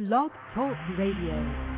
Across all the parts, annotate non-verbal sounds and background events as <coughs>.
Blog Talk Radio.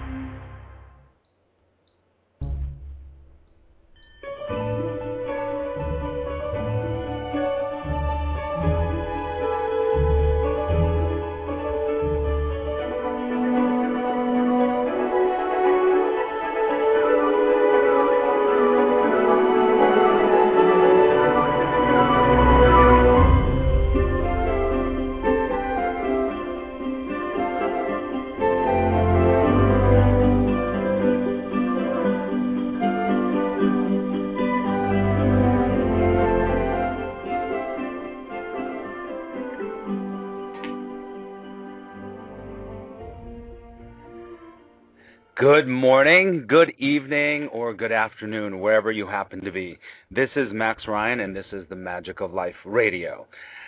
Good morning, good evening, or good afternoon, wherever you happen to be. This is Max Ryan, and this is the Magic of Life Radio.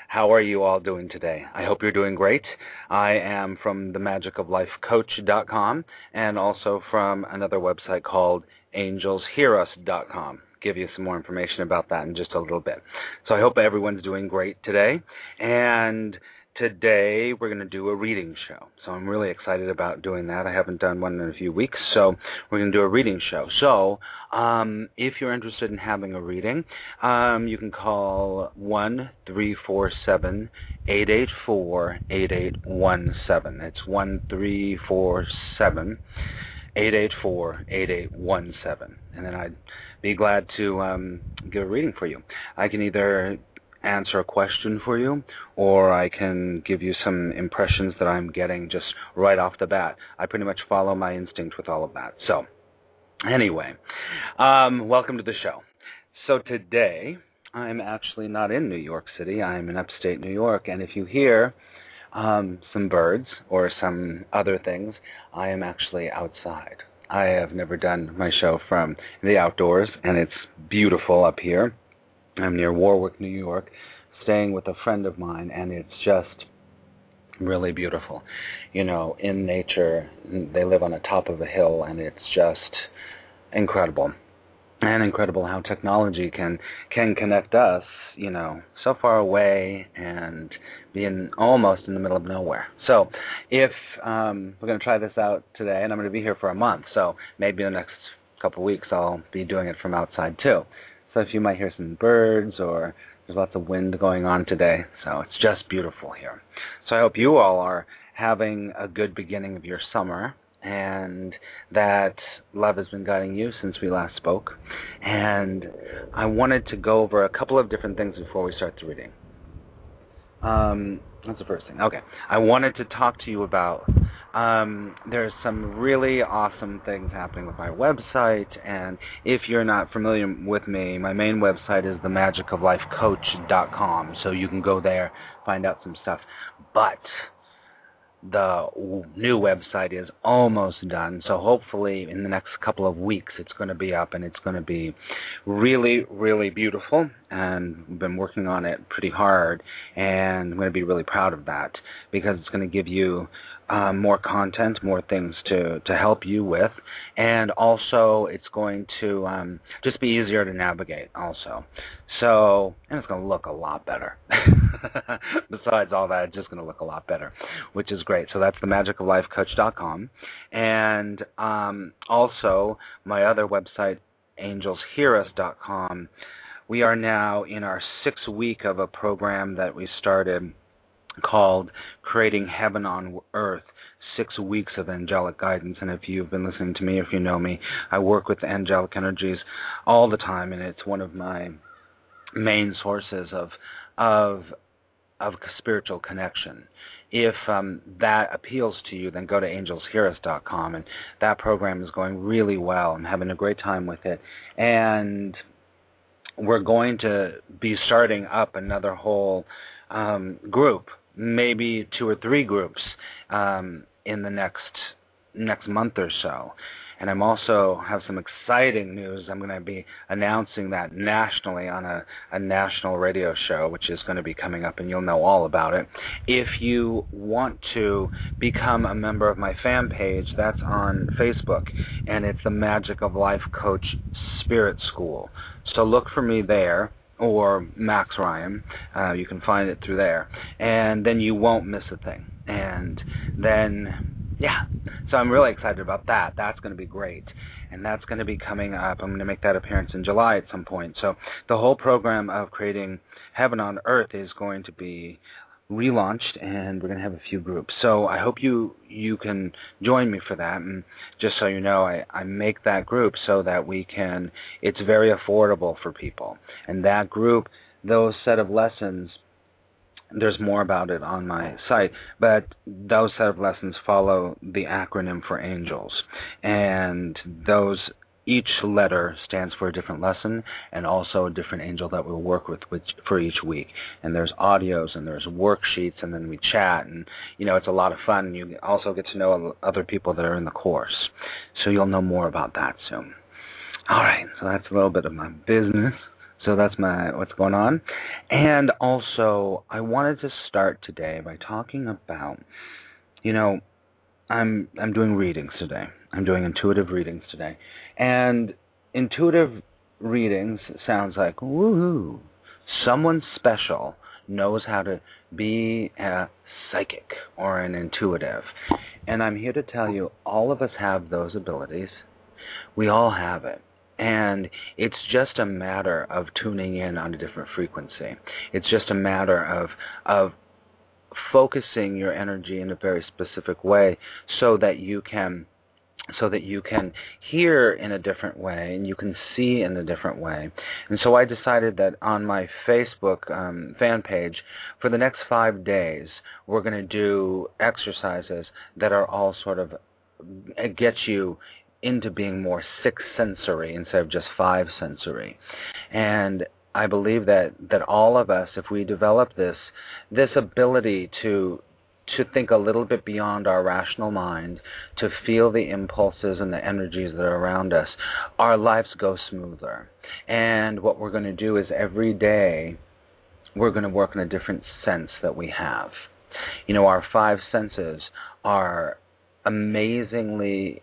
How are you all doing today? I hope you're doing great. I am from themagicoflifecoach.com and also from another website called angelshearus.com. Give you some more information about that in just a little bit. So I hope everyone's doing great today. And today we're going to do a reading show. So I'm really excited about doing that. I haven't done one in a few weeks, so we're going to do a reading show. So um, if you're interested in having a reading, um, you can call one three four seven eight eight four eight eight one seven. It's one three four seven. 884-8817 and then I'd be glad to um, give a reading for you. I can either answer a question for you, or I can give you some impressions that I'm getting just right off the bat. I pretty much follow my instinct with all of that. So, anyway, um, welcome to the show. So, today, I'm actually not in New York City, I'm in upstate New York, and if you hear um, some birds or some other things, I am actually outside. I have never done my show from the outdoors, and it's beautiful up here I'm near Warwick, New York, staying with a friend of mine, and it's just really beautiful. You know, in nature, they live on the top of a hill, and it's just incredible. And incredible how technology can can connect us, you know, so far away and being almost in the middle of nowhere. So, if um, we're going to try this out today, and I'm going to be here for a month, so maybe the next couple weeks I'll be doing it from outside too. So if you might hear some birds or there's lots of wind going on today, so it's just beautiful here. So I hope you all are having a good beginning of your summer and that love has been guiding you since we last spoke. And I wanted to go over a couple of different things before we start the reading. Um, that's the first thing. Okay. I wanted to talk to you about um, there's some really awesome things happening with my website, and if you're not familiar with me, my main website is themagicoflifecoach.com, so you can go there, find out some stuff. But the new website is almost done. So hopefully in the next couple of weeks it's going to be up and it's going to be really, really beautiful. And been working on it pretty hard and I'm going to be really proud of that because it's going to give you um, more content, more things to, to help you with. And also it's going to um, just be easier to navigate also. So, and it's going to look a lot better. <laughs> Besides all that, it's just going to look a lot better, which is great. So that's themagicoflifecoach.com. And um, also my other website, angelshearus.com. We are now in our sixth week of a program that we started called Creating Heaven on Earth Six Weeks of Angelic Guidance. And if you've been listening to me, if you know me, I work with angelic energies all the time, and it's one of my main sources of of of spiritual connection. If um, that appeals to you, then go to angelshearus.com, and that program is going really well. I'm having a great time with it, and we're going to be starting up another whole um, group, maybe two or three groups, um, in the next next month or so. And I'm also have some exciting news. I'm going to be announcing that nationally on a, a national radio show, which is going to be coming up, and you'll know all about it. If you want to become a member of my fan page, that's on Facebook, and it's the Magic of Life Coach Spirit School. So look for me there or Max Ryan. Uh, you can find it through there, and then you won't miss a thing. And then Yeah. So I'm really excited about that. That's going to be great. And that's going to be coming up. I'm going to make that appearance in July at some point. So the whole program of creating heaven on earth is going to be relaunched and we're going to have a few groups. So I hope you you can join me for that and just so you know I, I make that group so that we can it's very affordable for people. And that group those set of lessons there's more about it on my site, but those set of lessons follow the acronym for angels. And those each letter stands for a different lesson and also a different angel that we'll work with which, for each week. And there's audios and there's worksheets and then we chat and you know it's a lot of fun. You also get to know other people that are in the course, so you'll know more about that soon. All right, so that's a little bit of my business. So that's my what's going on. And also, I wanted to start today by talking about, you know, I'm I'm doing readings today. I'm doing intuitive readings today, and intuitive readings sounds like woohoo, someone special knows how to be a psychic or an intuitive. And I'm here to tell you, all of us have those abilities. We all have it. And it's just a matter of tuning in on a different frequency. It's just a matter of of focusing your energy in a very specific way so that you can so that you can hear in a different way and you can see in a different way. And so I decided that on my Facebook um, fan page, for the next five days, we're going to do exercises that are all sort of get you into being more six sensory instead of just five sensory. And I believe that, that all of us, if we develop this this ability to to think a little bit beyond our rational mind, to feel the impulses and the energies that are around us, our lives go smoother. And what we're going to do is every day we're going to work in a different sense that we have. You know, our five senses are amazingly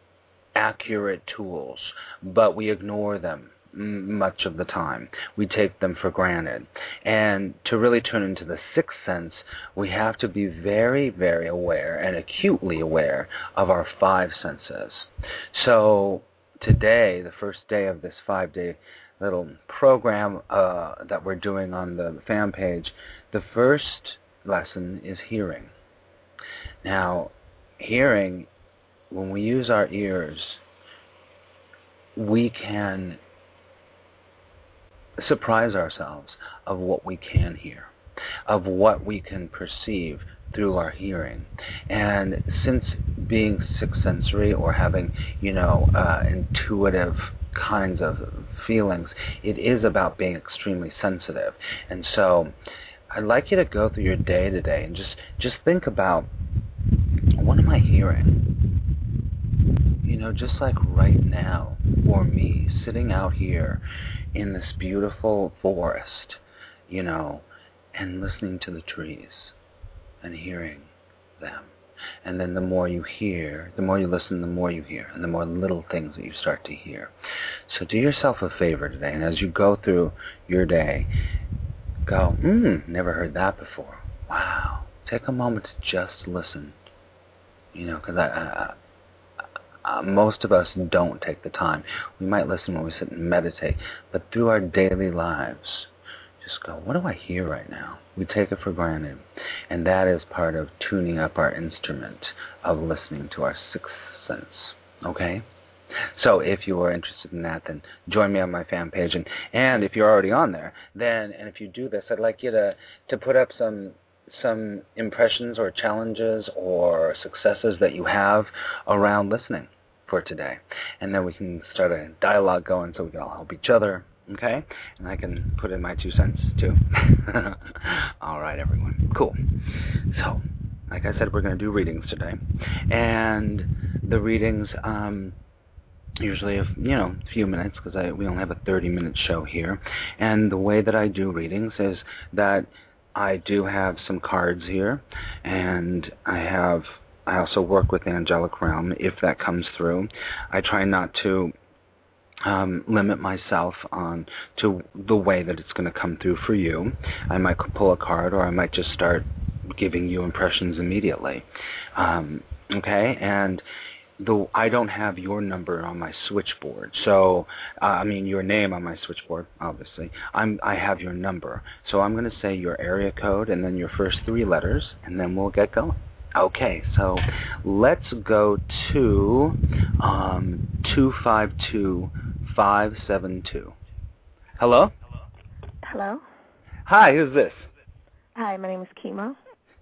accurate tools, but we ignore them much of the time. We take them for granted. And to really turn into the sixth sense, we have to be very, very aware and acutely aware of our five senses. So today, the first day of this five day little program uh, that we're doing on the fan page, the first lesson is hearing. Now, hearing when we use our ears, we can surprise ourselves of what we can hear, of what we can perceive through our hearing. And since being six sensory or having, you know, uh, intuitive kinds of feelings, it is about being extremely sensitive. And so I'd like you to go through your day today and just just think about what am I hearing? Know, just like right now, for me, sitting out here in this beautiful forest, you know, and listening to the trees and hearing them. And then the more you hear, the more you listen, the more you hear, and the more little things that you start to hear. So do yourself a favor today, and as you go through your day, go, hmm, never heard that before. Wow. Take a moment to just listen. You know, because I, I, uh, most of us don't take the time. We might listen when we sit and meditate, but through our daily lives, just go, what do I hear right now? We take it for granted. And that is part of tuning up our instrument of listening to our sixth sense. Okay? So if you are interested in that, then join me on my fan page. And, and if you're already on there, then, and if you do this, I'd like you to, to put up some some impressions or challenges or successes that you have around listening for today. And then we can start a dialogue going so we can all help each other. Okay? And I can put in my two cents too. <laughs> all right, everyone. Cool. So, like I said, we're going to do readings today. And the readings, um, usually a you know a few minutes because we only have a 30 minute show here and the way that I do readings is that I do have some cards here, and I have I also work with the angelic realm if that comes through. I try not to um, limit myself on to the way that it's going to come through for you. I might pull a card, or I might just start giving you impressions immediately. Um, okay, and the I don't have your number on my switchboard. So uh, I mean your name on my switchboard, obviously. I'm I have your number. So I'm going to say your area code and then your first three letters, and then we'll get going. Okay, so let's go to um, two five two five seven two. Hello. Hello. Hi, who's this? Hi, my name is Kima.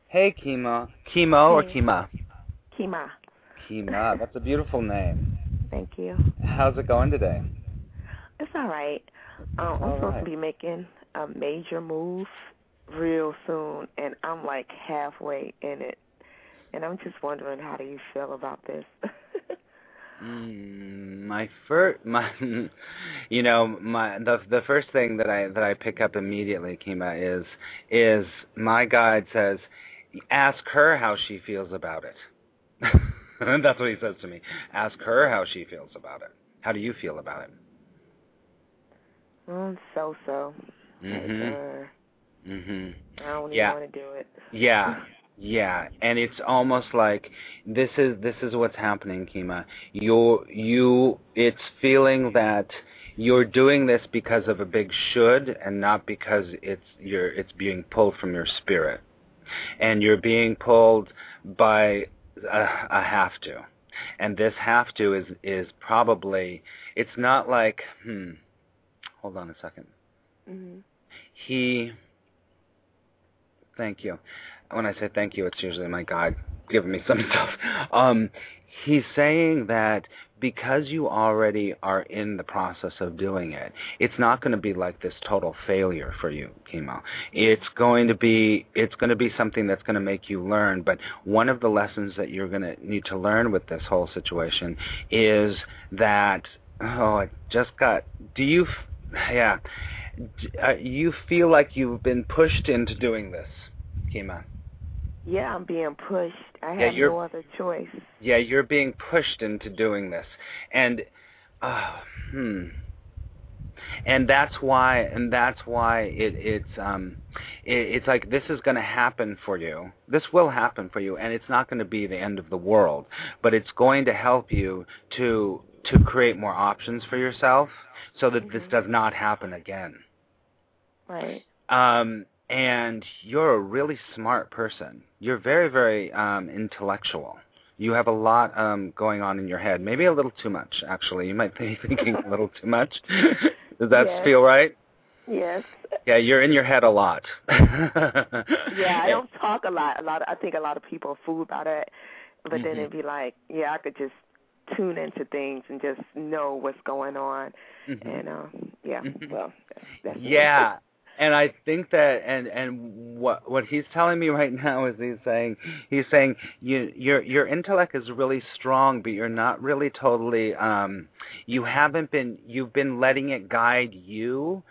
Hey, Kima. Kimo or Kima? Kima. Kima. That's a beautiful name. Thank you. How's it going today? It's all right. Um, I'm All supposed right. to be making a major move real soon, and I'm like halfway in it. And I'm just wondering, how do you feel about this? <laughs> Mm, my first, <laughs> my, you know, my the the first thing that I that I pick up immediately, Kima, is is my guide says, ask her how she feels about it. <laughs> <laughs> That's what he says to me. Ask her how she feels about it. How do you feel about it? mm, so so. Mhm. Uh, Mhm. I don't Yeah. even want to do it. Yeah. Yeah, and it's almost like this is this is what's happening, Kima. You you it's feeling that you're doing this because of a big should and not because it's you're it's being pulled from your spirit. And you're being pulled by a, have to. And this have to is is probably it's not like hmm hold on a second Mhm. he thank you when i say thank you it's usually my god giving me some <laughs> stuff um he's saying that because you already are in the process of doing it it's not going to be like this total failure for you Kima it's going to be it's going to be something that's going to make you learn but one of the lessons that you're going to need to learn with this whole situation is that oh i just got do you yeah uh, you feel like you've been pushed into doing this, Kima. Yeah, I'm being pushed. I Yeah, have no other choice. Yeah, you're being pushed into doing this, and uh, hmm, and that's why, and that's why it, it's um, it, it's like this is going to happen for you. This will happen for you, and it's not going to be the end of the world, but it's going to help you to to create more options for yourself, so that this Mhm. does not happen again. Right. um, and you're a really smart person. You're very, very um, intellectual. You have a lot um, going on in your head. Maybe a little too much, actually. You might <laughs> be thinking a little too much. Does that Yes. feel right? Yes. Yeah, you're in your head a lot. <laughs> Yeah, I don't talk a lot. A lot. I think a lot of people fool about it. But then Mhm. it'd be like, yeah, I could just tune into things and just know what's going on. Mhm. And um, yeah, Mhm. well, that's, that's yeah and i think that and and what what he's telling me <laughs> right now is he's saying he's saying you your your intellect is really strong but you're not really totally um you haven't been you've been letting it guide you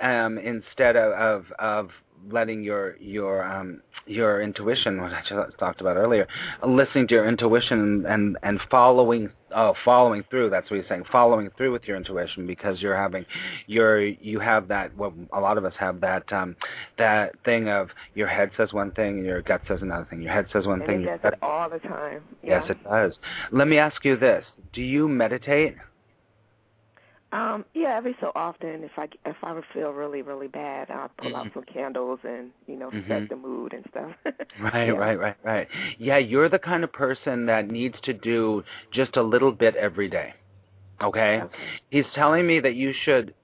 um instead of of, of letting your your um your intuition what I just talked about earlier listening to your intuition and and following uh following through that's what he's saying following through with your intuition because you're having you're you have that Well, a lot of us have that um that thing of your head says one thing and your gut says another thing. Your head says one And thing it does it all the time. yes it does. Let me ask you this. Do you meditate Um, yeah, every so often, if I if I would feel really really bad, I'll pull out Mhm. some candles and you know Mhm. set the mood and stuff. <laughs> Right, Yeah. right, right, right. Yeah, you're the kind of person that needs to do just a little bit every day. Okay? Okay. He's telling me that you should.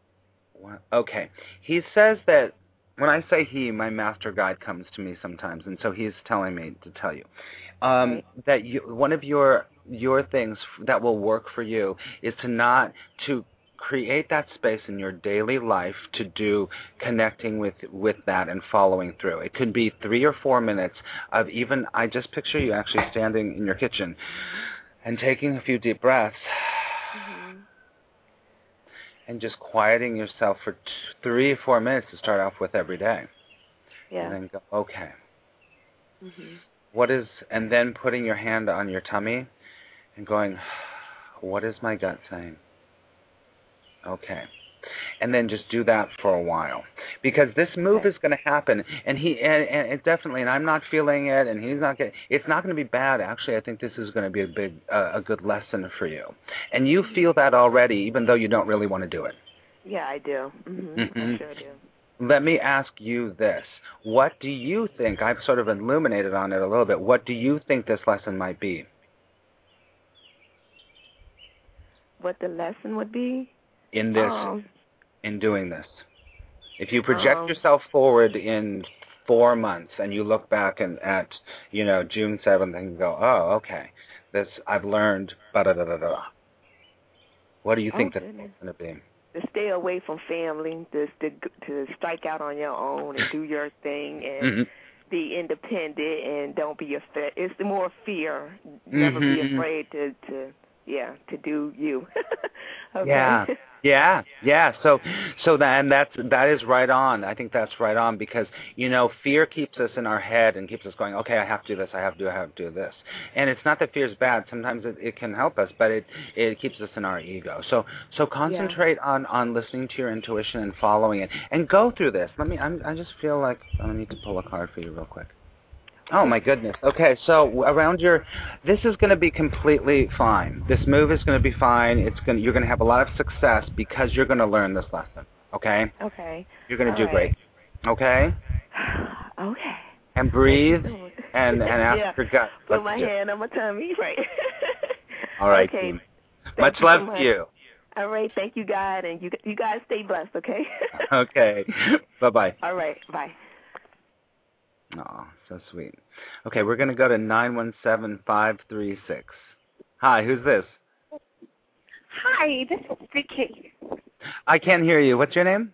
Okay. He says that when I say he, my master guide comes to me sometimes, and so he's telling me to tell you um, Right. that you, one of your your things that will work for you is to not to create that space in your daily life to do connecting with with that and following through. It could be 3 or 4 minutes of even I just picture you actually standing in your kitchen and taking a few deep breaths Mhm. and just quieting yourself for t- 3 or 4 minutes to start off with every day. Yeah. And then go, okay. Mhm. What is and then putting your hand on your tummy and going what is my gut saying? Okay. and then just do that for a while because this move Okay. is going to happen and he and, and it definitely and I'm not feeling it and he's not getting it's not going to be bad actually I think this is going to be a big uh, a good lesson for you and you feel that already even though you don't really want to do it Yeah, I do. Mhm. I Mhm. sure do. let me ask you this what do you think I've sort of illuminated on it a little bit what do you think this lesson might be What the lesson would be? In this Um, in doing this if you project Um, yourself forward in four months and you look back and at you know June seventh and go, oh okay, this I've learned. Da da da da da. What do you think Oh, that's going to be? to stay away from family, to to to strike out on your own and do your thing and Mhm. be independent and don't be afraid. It's the more fear. Never Mhm. be afraid to to yeah to do you. <laughs> okay. Yeah. Yeah, yeah. So, so that and that's that is right on. I think that's right on because you know fear keeps us in our head and keeps us going. Okay, I have to do this. I have to do. I have to do this. And it's not that fear is bad. Sometimes it, it can help us, but it it keeps us in our ego. So so concentrate on on listening to your intuition and following it, and go through this. Let me. I'm, I just feel like I need to pull a card for you real quick. Oh my goodness. Okay, so around your, this is going to be completely fine. This move is going to be fine. It's going. You're going to have a lot of success because you're going to learn this lesson. Okay. Okay. You're going to do right. great. Okay. <sighs> okay. And breathe <laughs> and and ask yeah. your gut. Put my hand on my tummy, <laughs> right? All right, Okay. team. Much you so love much. to you. All right. Thank you, God, and you you guys stay blessed. Okay. <laughs> Okay. bye bye. All right. Bye. Oh, so sweet. Okay, we're going to go to nine one seven five three six. Hi, who's this? Hi, this is Vicky. I can't hear you. What's your name?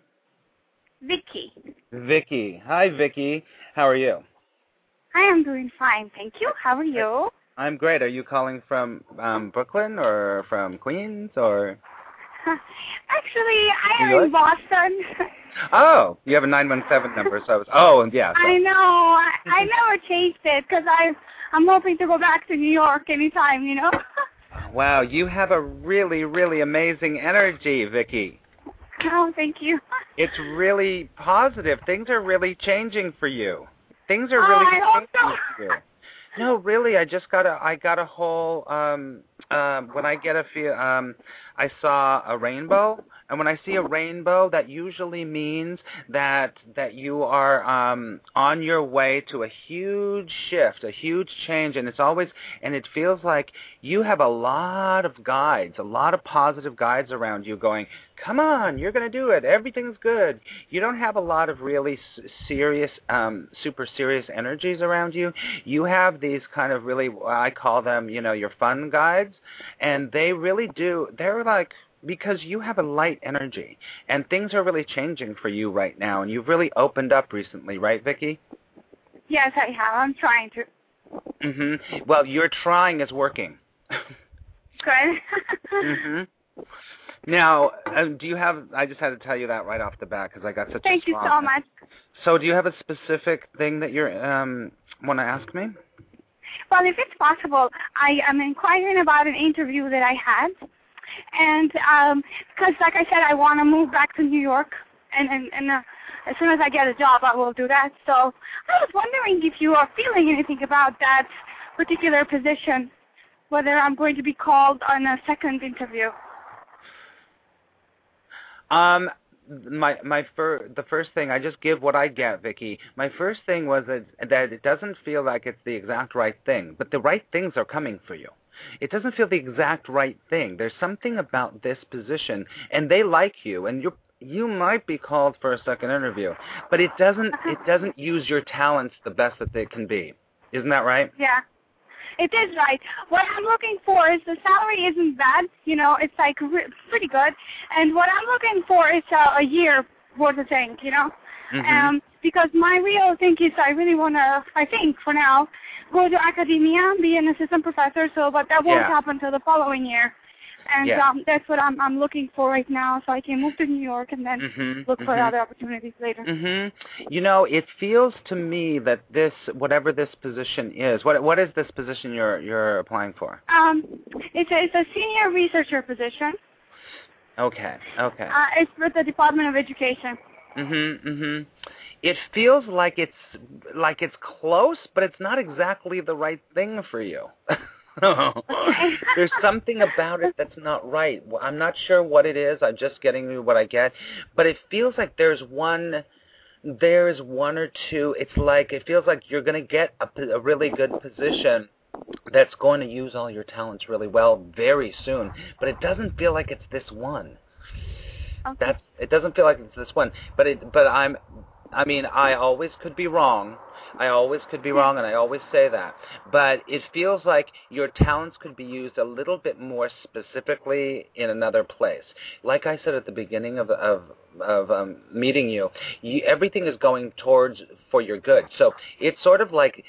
Vicky. Vicky. Hi, Vicky. How are you? I am doing fine, thank you. How are you? I'm great. Are you calling from um, Brooklyn or from Queens or? <laughs> Actually, I am in Boston. <laughs> Oh, you have a nine one seven number. So I was. Oh, and yeah. I know. I, I <laughs> never changed it because I I'm hoping to go back to New York anytime. You know. Wow, you have a really, really amazing energy, Vicky. oh, thank you. It's really positive. Things are really changing for you. Things are Oh, really I hope so. for you. No, really, I just got a I got a whole um um when I get a feel um I saw a rainbow and when I see a rainbow that usually means that that you are um on your way to a huge shift, a huge change and it's always and it feels like you have a lot of guides, a lot of positive guides around you going, "Come on, you're going to do it. Everything's good." You don't have a lot of really serious um super serious energies around you. You have these kind of really I call them, you know, your fun guides and they really do they're like because you have a light energy and things are really changing for you right now and you've really opened up recently, right, Vicky? Yes, I have. I'm trying to. Mhm. Well, your trying is working. Good. mhm. Now, um, do you have I just had to tell you that right off the bat cuz I got such Thank a you so much. So, do you have a specific thing that you're um want to ask me? Well, if it's possible, I am inquiring about an interview that I had, and um, because, like I said, I want to move back to New York, and and, and uh, as soon as I get a job, I will do that. So I was wondering if you are feeling anything about that particular position, whether I'm going to be called on a second interview. Um, my my fir- the first thing I just give what I get, Vicky. My first thing was that that it doesn't feel like it's the exact right thing, but the right things are coming for you. It doesn't feel the exact right thing. There's something about this position, and they like you, and you you might be called for a second interview, but it doesn't it doesn't use your talents the best that they can be. Isn't that right? Yeah. It is right. What I'm looking for is the salary isn't bad. You know, it's like re- pretty good. And what I'm looking for is uh, a year worth of thing. You know, Mhm. um, because my real thing is I really want to. I think for now, go to academia, be an assistant professor. So, but that won't Yeah. happen till the following year. And Yeah. um, that's what I'm I'm looking for right now, so I can move to New York and then Mhm, look for mhm. other opportunities later. Mhm. You know, it feels to me that this, whatever this position is, what what is this position you're you're applying for? Um, it's a it's a senior researcher position. Okay. Okay. Uh, it's with the Department of Education. Mhm. Mhm. It feels like it's like it's close, but it's not exactly the right thing for you. <laughs> <laughs> There's something about it that's not right. I'm not sure what it is. I'm just getting you what I get, but it feels like there's one there's one or two. It's like it feels like you're going to get a, a really good position that's going to use all your talents really well very soon, but it doesn't feel like it's this one. Okay. That's it doesn't feel like it's this one, but it but I'm I mean, I always could be wrong. I always could be wrong, and I always say that. But it feels like your talents could be used a little bit more specifically in another place. Like I said at the beginning of of of um, meeting you, you, everything is going towards for your good. So it's sort of like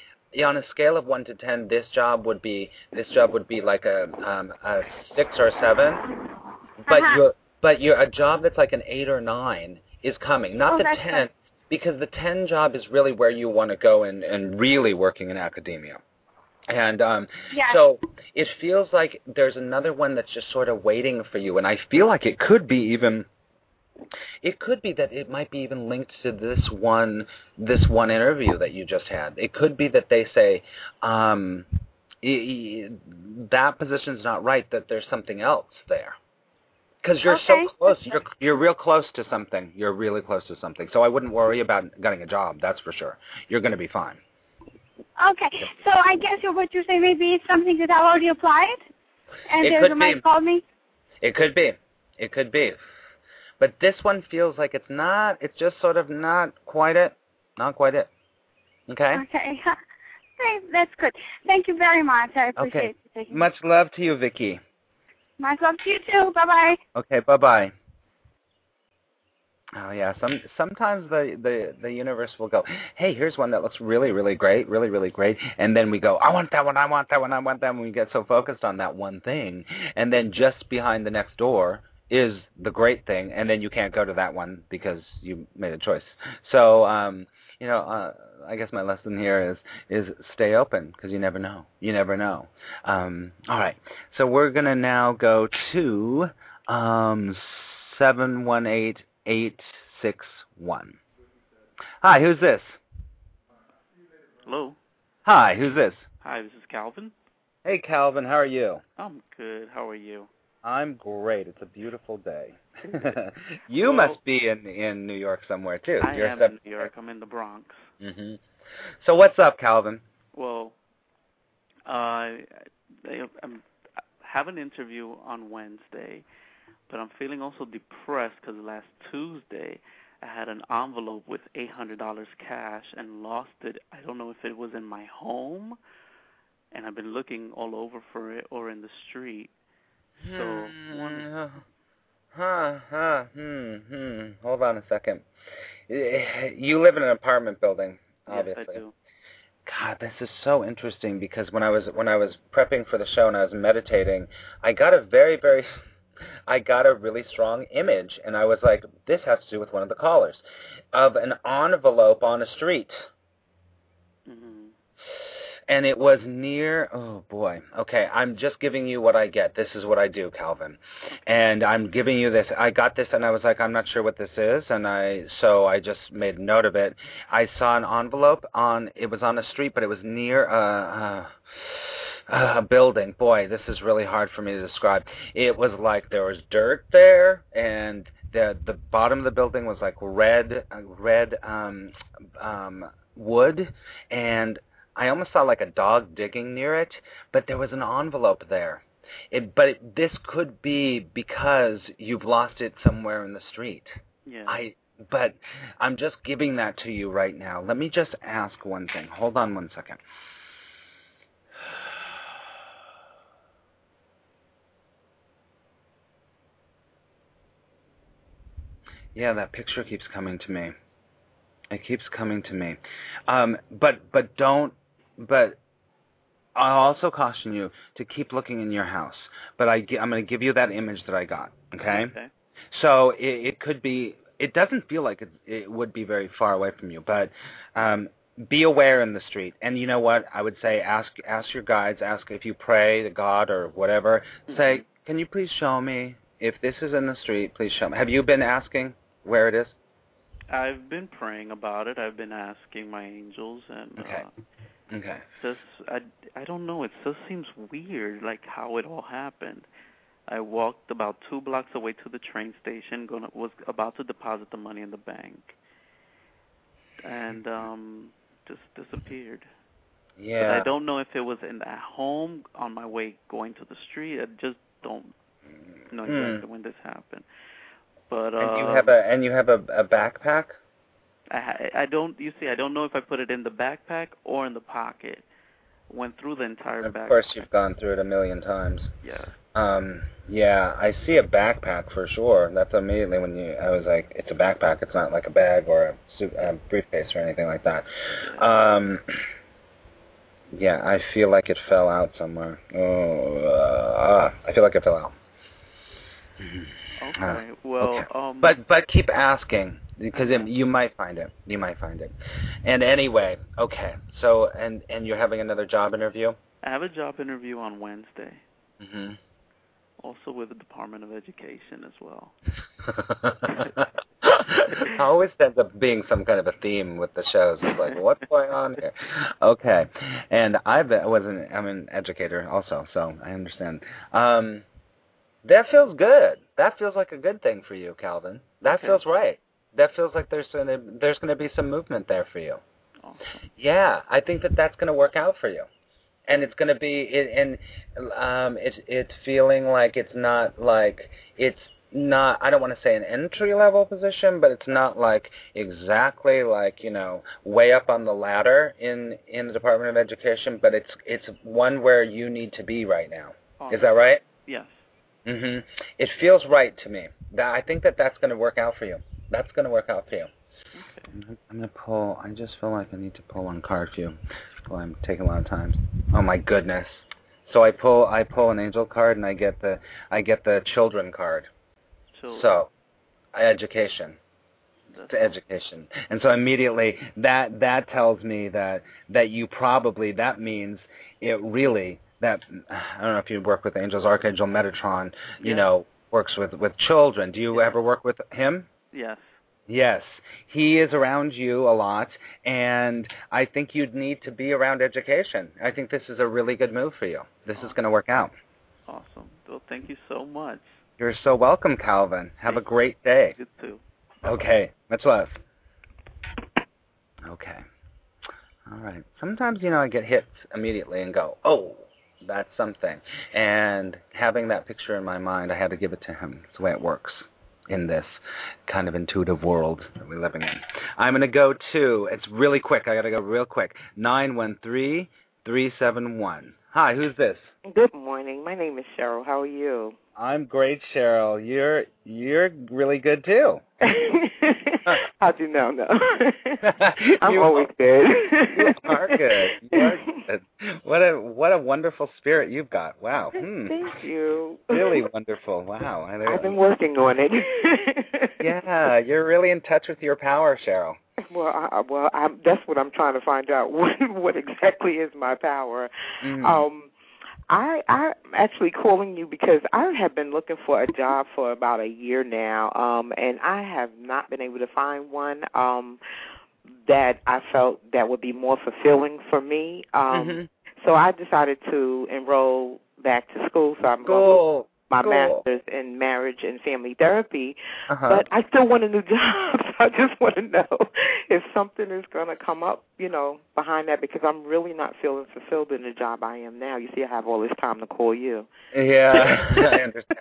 on a scale of one to ten, this job would be this job would be like a um, a six or a seven. But Uh-huh. you're but you're a job that's like an eight or nine is coming, not Oh, the ten good. Because the 10 job is really where you want to go and, and really working in academia. And um, Yes. so it feels like there's another one that's just sort of waiting for you. And I feel like it could be even, it could be that it might be even linked to this one, this one interview that you just had. It could be that they say, um, y- y- that position's not right, that there's something else there because you're Okay. so close. You're you're real close to something. You're really close to something. So I wouldn't worry about getting a job. That's for sure. You're going to be fine. Okay. So I guess what you're saying maybe it's something that I already applied, and It there's could a might be. call me. It could be. It could be. But this one feels like it's not. It's just sort of not quite it. Not quite it. Okay. Okay. <laughs> Okay, That's good. Thank you very much. I appreciate Okay. you Much love to you, Vicky. Much love to you too. Bye bye. Okay. Bye bye. Oh yeah, some sometimes the, the the universe will go, hey, here's one that looks really really great, really really great, and then we go, I want that one, I want that one, I want that one. We get so focused on that one thing, and then just behind the next door is the great thing, and then you can't go to that one because you made a choice. So um, you know, uh, I guess my lesson here is is stay open because you never know, you never know. Um, all right, so we're gonna now go to um, seven one eight eight six one. Hi, who's this? Hello. Hi, who's this? Hi, this is Calvin. Hey, Calvin, how are you? I'm good. How are you? I'm great. It's a beautiful day. <laughs> you Well- must be in in New York somewhere too. I You're am seven- in New York. I'm in the Bronx. Mhm. So what's up, Calvin? Well, uh, I, I'm, I have an interview on Wednesday, but I'm feeling also depressed because last Tuesday I had an envelope with $800 cash and lost it. I don't know if it was in my home, and I've been looking all over for it or in the street. So, one, <sighs> Huh, huh, hmm, hmm. Hold on a second. Eh, You live in an apartment building, obviously. yes, I do. God, this is so interesting because when I was when I was prepping for the show and I was meditating, I got a very very <laughs> I got a really strong image and I was like, this has to do with one of the callers of an envelope on a street. hmm And it was near oh boy. Okay, I'm just giving you what I get. This is what I do, Calvin. And I'm giving you this. I got this and I was like, I'm not sure what this is and I so I just made note of it. I saw an envelope on it was on a street but it was near a building. Boy, this is really hard for me to describe. It was like there was dirt there and the the bottom of the building was like red uh, red um um wood and I almost saw like a dog digging near it, but there was an envelope there. It, but it, this could be because you've lost it somewhere in the street. Yeah. I, but I'm just giving that to you right now. Let me just ask one thing. Hold on one second. Yeah, that picture keeps coming to me. It keeps coming to me. Um, but but don't. But I'll also caution you to keep looking in your house. But I, I'm going to give you that image that I got. Okay. Okay. So it, it could be. It doesn't feel like it, it would be very far away from you, but um, be aware in the street. And you know what? I would say ask ask your guides. Ask if you pray to God or whatever. Say, can you please show me if this is in the street, please show me. Have you been asking where it is? I've been praying about it. I've been asking my angels, and Okay. uh, Okay. just I I don't know. It just seems weird, like how it all happened. I walked about two blocks away to the train station. Gonna was about to deposit the money in the bank, and um just disappeared. But Yeah. I don't know if it was in at home on my way going to the street. I just don't know Hmm. exactly when this happened. But uh, And you have a and you have a, a backpack. I ha- I don't. You see, I don't know if I put it in the backpack or in the pocket. Went through the entire Of backpack. course, you've gone through it a million times. Yeah. Um, yeah, I see a backpack for sure. That's immediately when you. I was like, it's a backpack. It's not like a bag or a, suit, a briefcase or anything like that. Um, yeah, I feel like it fell out somewhere. Oh, uh, I feel like it fell out. <laughs> Okay. Well, okay. um. But but keep asking because it, you might find it. You might find it. And anyway, okay. So and and you're having another job interview. I have a job interview on Wednesday, hmm also with the Department of Education as well. <laughs> Always ends up being some kind of a theme with the shows. It's like, what's going on here? Okay, and I was an I'm an educator also, so I understand. Um, that feels good. That feels like a good thing for you, Calvin. That Okay. feels right. That feels like there's gonna there's gonna be some movement there for you. Awesome. Yeah, I think that that's going to work out for you, and it's going to be it, and um, it's it's feeling like it's not like it's not. I don't want to say an entry level position, but it's not like exactly like you know way up on the ladder in in the Department of Education, but it's it's one where you need to be right now. Awesome. Is that right? Yes. Mhm. It feels right to me. That I think that that's going to work out for you. That's going to work out for you. Okay. I'm gonna pull. I just feel like I need to pull one card for you. Well, I'm taking a lot of time. Oh my goodness. So I pull. I pull an angel card, and I get the. I get the children card. So. So, education. that's To education. And so immediately that that tells me that that you probably that means it really that I don't know if you work with angels. Archangel Metatron, you Yeah. know, works with with children. Do you Yeah. ever work with him? Yes. Yes, he is around you a lot, and I think you'd need to be around education. I think this is a really good move for you. This is going to work out. Awesome. Well, thank you so much. You're so welcome, Calvin. Have a great day. You too. Okay, much love. Okay. All right. Sometimes, you know, I get hit immediately and go, oh, that's something. And having that picture in my mind, I had to give it to him. It's the way it works in this kind of intuitive world that we're living in. I'm going to go to, it's really quick. I got to go real quick. 913 371. Hi, who's this? Good morning. My name is Cheryl. How are you? I'm great, Cheryl. You're you're really good too. <laughs> <laughs> How'd you know? No, <laughs> I'm You always good. you are good. You are <laughs> good. What a what a wonderful spirit you've got. Wow. Hmm. Thank you. Really wonderful. Wow. I- I've been working on it. yeah, you're really in touch with your power, Cheryl. Well, I, well, I'm, that's what I'm trying to find out. What what exactly is my power? Mhm. Um, I I'm actually calling you because I have been looking for a job for about a year now, um, and I have not been able to find one um, that I felt that would be more fulfilling for me. Um, Mhm. So I decided to enroll back to school. So I'm going to Cool. My cool. master's in marriage and family therapy, Uh-huh. but I still want a new <laughs> job. So I just want to know if something is going to come up, you know, behind that because I'm really not feeling fulfilled in the job I am now. You see, I have all this time to call you. Yeah, <laughs> I <laughs> understand.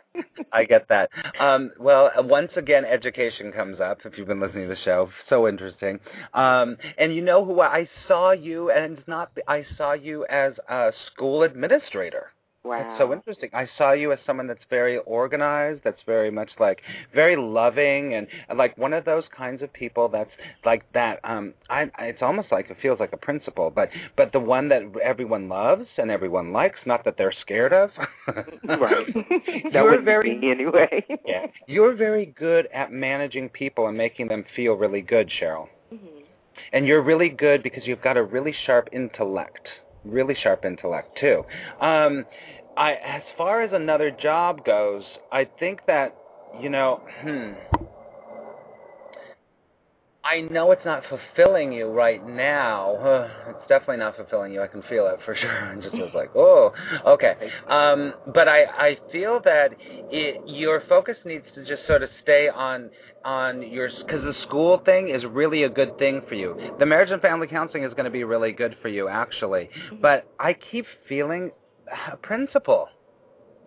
I get that. Um, well, uh, once again, education comes up. If you've been listening to the show, so interesting. Um, and you know who I saw you, and it's not. I saw you as a school administrator. Wow. That's so interesting. I saw you as someone that's very organized, that's very much like very loving, and like one of those kinds of people that's like that. Um, I it's almost like it feels like a principal, but but the one that everyone loves and everyone likes, not that they're scared of. <laughs> right. <laughs> that You're very anyway. yeah. You're very good at managing people and making them feel really good, Cheryl. Mhm. And you're really good because you've got a really sharp intellect. Really sharp intellect too. Um I as far as another job goes, I think that you know, hmm. I know it's not fulfilling you right now. <sighs> it's definitely not fulfilling you. I can feel it for <laughs> sure. It just was like, oh, okay. Um, but I, I feel that it, your focus needs to just sort of stay on on your because the school thing is really a good thing for you. The marriage and family counseling is going to be really good for you, actually. But I keep feeling a principal.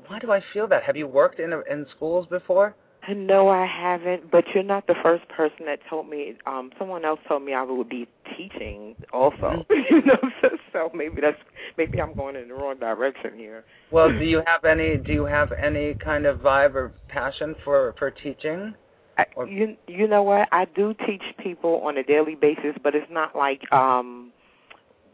Why do I feel that? Have you worked in in schools before? No, I haven't. But you're not the first person that told me. Um, someone else told me I would be teaching also. Mm-hmm. <laughs> you know, so, so maybe that's maybe I'm going in the wrong direction here. Well, do you have any? Do you have any kind of vibe or passion for for teaching? I, you you know what? I do teach people on a daily basis, but it's not like um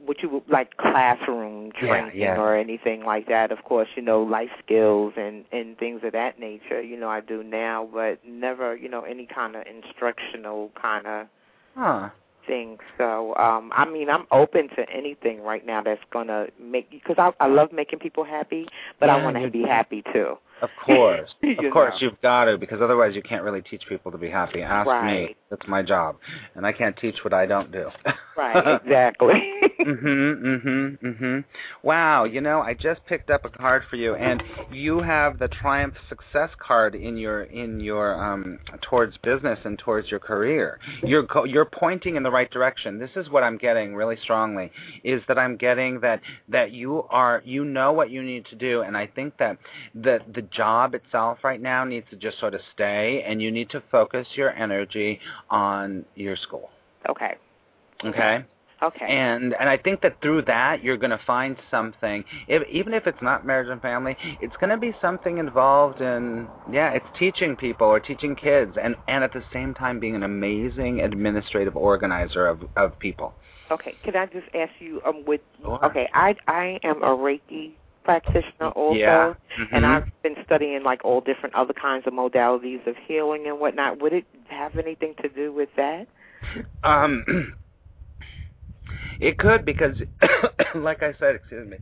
what you would like classroom training yeah, yeah. or anything like that. Of course, you know, life skills and and things of that nature. You know, I do now, but never, you know, any kind of instructional kind of huh. thing. So, um I mean, I'm open to anything right now that's gonna make because I I love making people happy, but Yeah, I want to be happy too. Of course, <laughs> of course, know. you've got to because otherwise you can't really teach people to be happy. Ask me. That's my job, and I can't teach what I don't do. Right, <laughs> exactly. mhm, mhm, mhm. Wow, you know, I just picked up a card for you, and you have the Triumph Success card in your in your um towards business and towards your career. You're go- you're pointing in the right direction. This is what I'm getting really strongly is that I'm getting that that you are you know what you need to do, and I think that the the job itself right now needs to just sort of stay, and you need to focus your energy on your school. okay. Okay. Okay. And and I think that through that you're going to find something. If, even if it's not marriage and family, it's going to be something involved in yeah, it's teaching people or teaching kids, and and at the same time being an amazing administrative organizer of of people. Okay, can I just ask you um with Sure. okay, I I am a Reiki practitioner also Yeah. and Mhm. I've been studying like all different other kinds of modalities of healing and whatnot. Would it have anything to do with that? Um, it could because, <coughs> like I said, excuse me,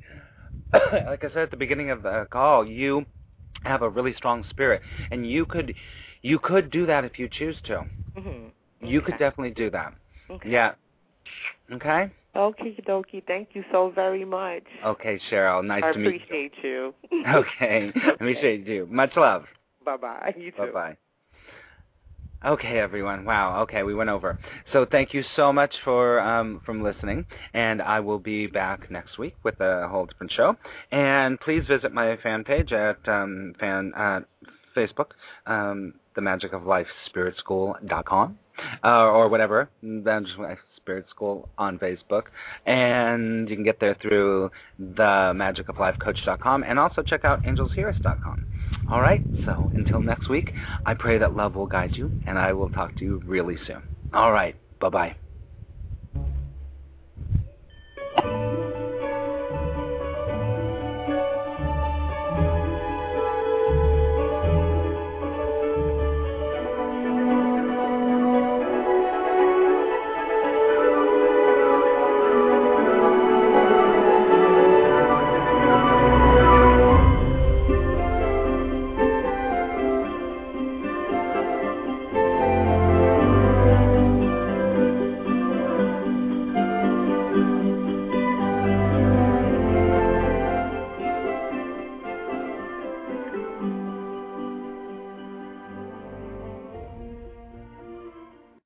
<coughs> like I said at the beginning of the call, you have a really strong spirit, and you could, you could do that if you choose to. Mhm. You could definitely do that. Okay. Yeah. Okay. Okay, dokie. Thank you so very much. Okay, Cheryl. Nice I to meet you. I appreciate you. <laughs> <laughs> you. Okay. Appreciate you. Much love. Bye bye. You too. Bye bye. Okay, everyone. Wow. Okay, we went over. So thank you so much for um, from listening, and I will be back next week with a whole different show. And please visit my fan page at um, fan uh, Facebook, um, the Magic of Life Spirit School dot com, uh, or whatever. Of Life Spirit School on Facebook, and you can get there through the Magic of Life Coach dot and also check out angelshearus dot com. All right, so until next week, I pray that love will guide you, and I will talk to you really soon. All right, bye bye.